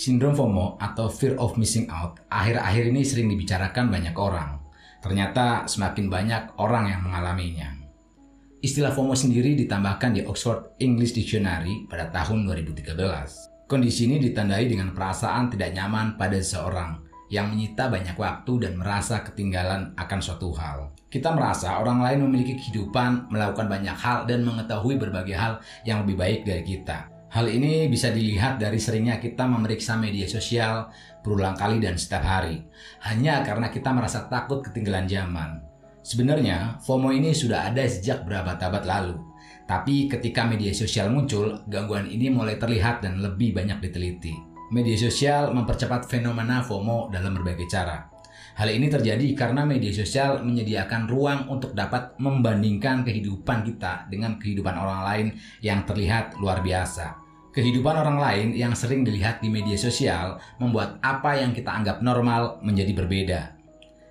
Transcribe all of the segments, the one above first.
Sindrom FOMO atau Fear of Missing Out akhir-akhir ini sering dibicarakan banyak orang. Ternyata semakin banyak orang yang mengalaminya. Istilah FOMO sendiri ditambahkan di Oxford English Dictionary pada tahun 2013. Kondisi ini ditandai dengan perasaan tidak nyaman pada seseorang yang menyita banyak waktu dan merasa ketinggalan akan suatu hal. Kita merasa orang lain memiliki kehidupan, melakukan banyak hal, dan mengetahui berbagai hal yang lebih baik dari kita. Hal ini bisa dilihat dari seringnya kita memeriksa media sosial berulang kali dan setiap hari, hanya karena kita merasa takut ketinggalan zaman. Sebenarnya, FOMO ini sudah ada sejak berapa abad lalu. Tapi ketika media sosial muncul, gangguan ini mulai terlihat dan lebih banyak diteliti. Media sosial mempercepat fenomena FOMO dalam berbagai cara. Hal ini terjadi karena media sosial menyediakan ruang untuk dapat membandingkan kehidupan kita dengan kehidupan orang lain yang terlihat luar biasa. Kehidupan orang lain yang sering dilihat di media sosial membuat apa yang kita anggap normal menjadi berbeda.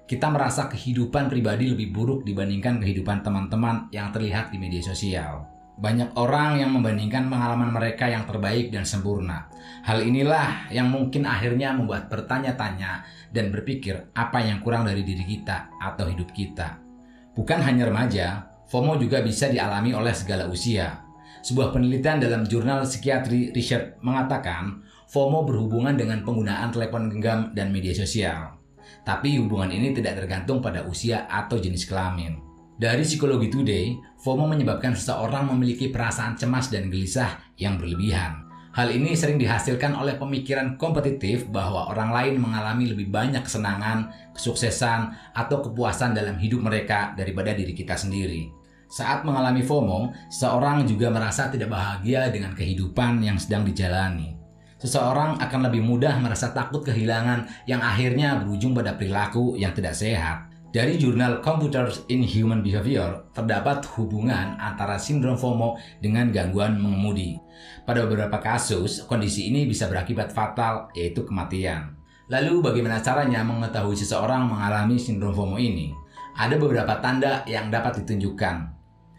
Kita merasa kehidupan pribadi lebih buruk dibandingkan kehidupan teman-teman yang terlihat di media sosial. Banyak orang yang membandingkan pengalaman mereka yang terbaik dan sempurna. Hal inilah yang mungkin akhirnya membuat bertanya-tanya dan berpikir apa yang kurang dari diri kita atau hidup kita. Bukan hanya remaja, FOMO juga bisa dialami oleh segala usia, sebuah penelitian dalam jurnal psikiatri Research mengatakan FOMO berhubungan dengan penggunaan telepon genggam dan media sosial. Tapi hubungan ini tidak tergantung pada usia atau jenis kelamin. Dari Psikologi Today, FOMO menyebabkan seseorang memiliki perasaan cemas dan gelisah yang berlebihan. Hal ini sering dihasilkan oleh pemikiran kompetitif bahwa orang lain mengalami lebih banyak kesenangan, kesuksesan, atau kepuasan dalam hidup mereka daripada diri kita sendiri. Saat mengalami FOMO, seseorang juga merasa tidak bahagia dengan kehidupan yang sedang dijalani. Seseorang akan lebih mudah merasa takut kehilangan yang akhirnya berujung pada perilaku yang tidak sehat. Dari jurnal Computers in Human Behavior, terdapat hubungan antara sindrom FOMO dengan gangguan mengemudi. Pada beberapa kasus, kondisi ini bisa berakibat fatal, yaitu kematian. Lalu bagaimana caranya mengetahui seseorang mengalami sindrom FOMO ini? Ada beberapa tanda yang dapat ditunjukkan.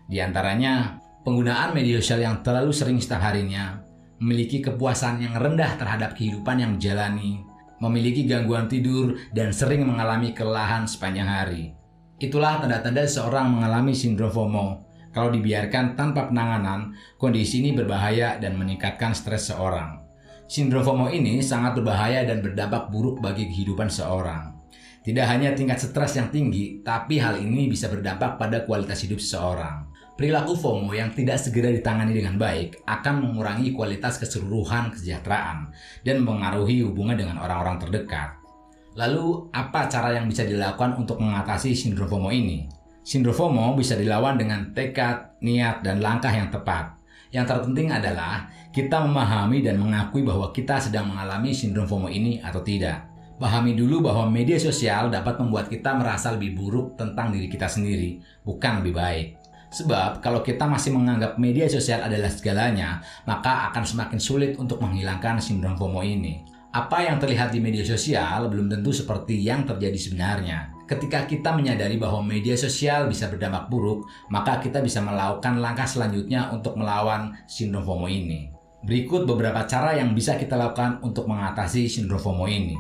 Di antaranya, penggunaan media sosial yang terlalu sering setiap harinya, memiliki kepuasan yang rendah terhadap kehidupan yang dijalani, memiliki gangguan tidur, dan sering mengalami kelelahan sepanjang hari. Itulah tanda-tanda seorang mengalami sindrom FOMO. Kalau dibiarkan tanpa penanganan, kondisi ini berbahaya dan meningkatkan stres seorang. Sindrom FOMO ini sangat berbahaya dan berdampak buruk bagi kehidupan seorang. Tidak hanya tingkat stres yang tinggi, tapi hal ini bisa berdampak pada kualitas hidup seseorang. Perilaku FOMO yang tidak segera ditangani dengan baik akan mengurangi kualitas keseluruhan kesejahteraan dan mengaruhi hubungan dengan orang-orang terdekat. Lalu, apa cara yang bisa dilakukan untuk mengatasi sindrom FOMO ini? Sindrom FOMO bisa dilawan dengan tekad, niat, dan langkah yang tepat. Yang terpenting adalah kita memahami dan mengakui bahwa kita sedang mengalami sindrom FOMO ini atau tidak. Pahami dulu bahwa media sosial dapat membuat kita merasa lebih buruk tentang diri kita sendiri, bukan lebih baik. Sebab kalau kita masih menganggap media sosial adalah segalanya, maka akan semakin sulit untuk menghilangkan sindrom FOMO ini. Apa yang terlihat di media sosial belum tentu seperti yang terjadi sebenarnya. Ketika kita menyadari bahwa media sosial bisa berdampak buruk, maka kita bisa melakukan langkah selanjutnya untuk melawan sindrom FOMO ini. Berikut beberapa cara yang bisa kita lakukan untuk mengatasi sindrom FOMO ini.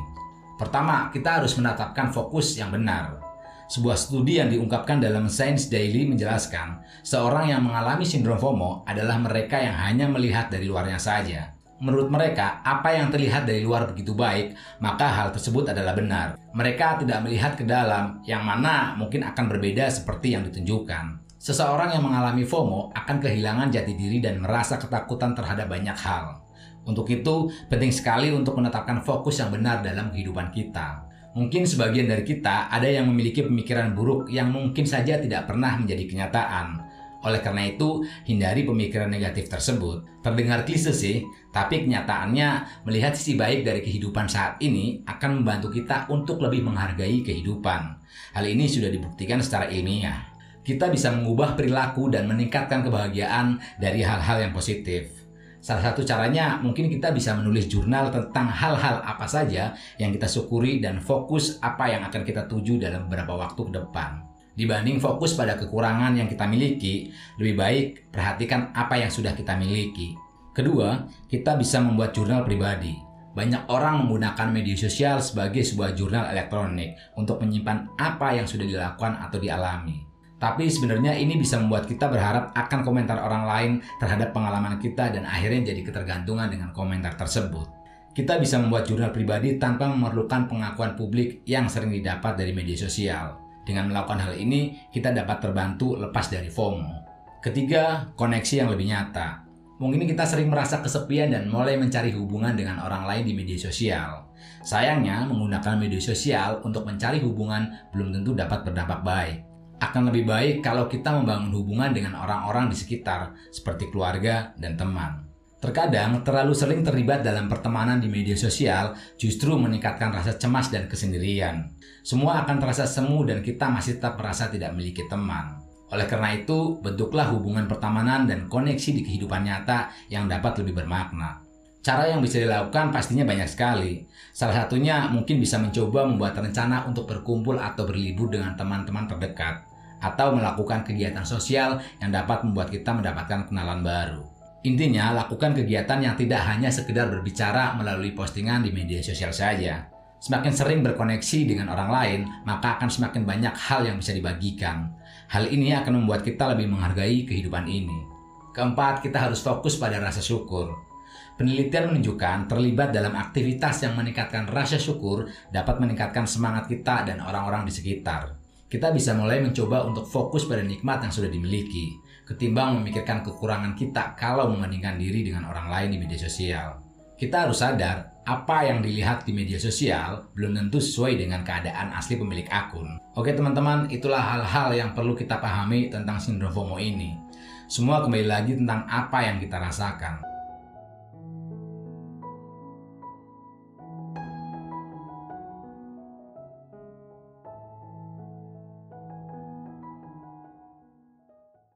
Pertama, kita harus menetapkan fokus yang benar. Sebuah studi yang diungkapkan dalam Science Daily menjelaskan, seorang yang mengalami sindrom FOMO adalah mereka yang hanya melihat dari luarnya saja. Menurut mereka, apa yang terlihat dari luar begitu baik, maka hal tersebut adalah benar. Mereka tidak melihat ke dalam, yang mana mungkin akan berbeda seperti yang ditunjukkan. Seseorang yang mengalami FOMO akan kehilangan jati diri dan merasa ketakutan terhadap banyak hal. Untuk itu, penting sekali untuk menetapkan fokus yang benar dalam kehidupan kita. Mungkin sebagian dari kita ada yang memiliki pemikiran buruk yang mungkin saja tidak pernah menjadi kenyataan. Oleh karena itu, hindari pemikiran negatif tersebut. Terdengar klise sih, tapi kenyataannya melihat sisi baik dari kehidupan saat ini akan membantu kita untuk lebih menghargai kehidupan. Hal ini sudah dibuktikan secara ilmiah. Kita bisa mengubah perilaku dan meningkatkan kebahagiaan dari hal-hal yang positif. Salah satu caranya mungkin kita bisa menulis jurnal tentang hal-hal apa saja yang kita syukuri dan fokus apa yang akan kita tuju dalam beberapa waktu ke depan. Dibanding fokus pada kekurangan yang kita miliki, lebih baik perhatikan apa yang sudah kita miliki. Kedua, kita bisa membuat jurnal pribadi. Banyak orang menggunakan media sosial sebagai sebuah jurnal elektronik untuk menyimpan apa yang sudah dilakukan atau dialami. Tapi sebenarnya ini bisa membuat kita berharap akan komentar orang lain terhadap pengalaman kita dan akhirnya jadi ketergantungan dengan komentar tersebut. Kita bisa membuat jurnal pribadi tanpa memerlukan pengakuan publik yang sering didapat dari media sosial. Dengan melakukan hal ini, kita dapat terbantu lepas dari FOMO. Ketiga, koneksi yang lebih nyata. Mungkin kita sering merasa kesepian dan mulai mencari hubungan dengan orang lain di media sosial. Sayangnya, menggunakan media sosial untuk mencari hubungan belum tentu dapat berdampak baik. Akan lebih baik kalau kita membangun hubungan dengan orang-orang di sekitar, seperti keluarga dan teman. Terkadang, terlalu sering terlibat dalam pertemanan di media sosial justru meningkatkan rasa cemas dan kesendirian. Semua akan terasa semu dan kita masih tetap merasa tidak memiliki teman. Oleh karena itu, bentuklah hubungan pertemanan dan koneksi di kehidupan nyata yang dapat lebih bermakna. Cara yang bisa dilakukan pastinya banyak sekali. Salah satunya mungkin bisa mencoba membuat rencana untuk berkumpul atau berlibur dengan teman-teman terdekat, atau melakukan kegiatan sosial yang dapat membuat kita mendapatkan kenalan baru. Intinya, lakukan kegiatan yang tidak hanya sekedar berbicara melalui postingan di media sosial saja. Semakin sering berkoneksi dengan orang lain, maka akan semakin banyak hal yang bisa dibagikan. Hal ini akan membuat kita lebih menghargai kehidupan ini. Keempat, kita harus fokus pada rasa syukur. Penelitian menunjukkan terlibat dalam aktivitas yang meningkatkan rasa syukur dapat meningkatkan semangat kita dan orang-orang di sekitar. Kita bisa mulai mencoba untuk fokus pada nikmat yang sudah dimiliki, ketimbang memikirkan kekurangan kita kalau membandingkan diri dengan orang lain di media sosial. Kita harus sadar, apa yang dilihat di media sosial belum tentu sesuai dengan keadaan asli pemilik akun. Oke teman-teman, itulah hal-hal yang perlu kita pahami tentang sindrom FOMO ini. Semua kembali lagi tentang apa yang kita rasakan.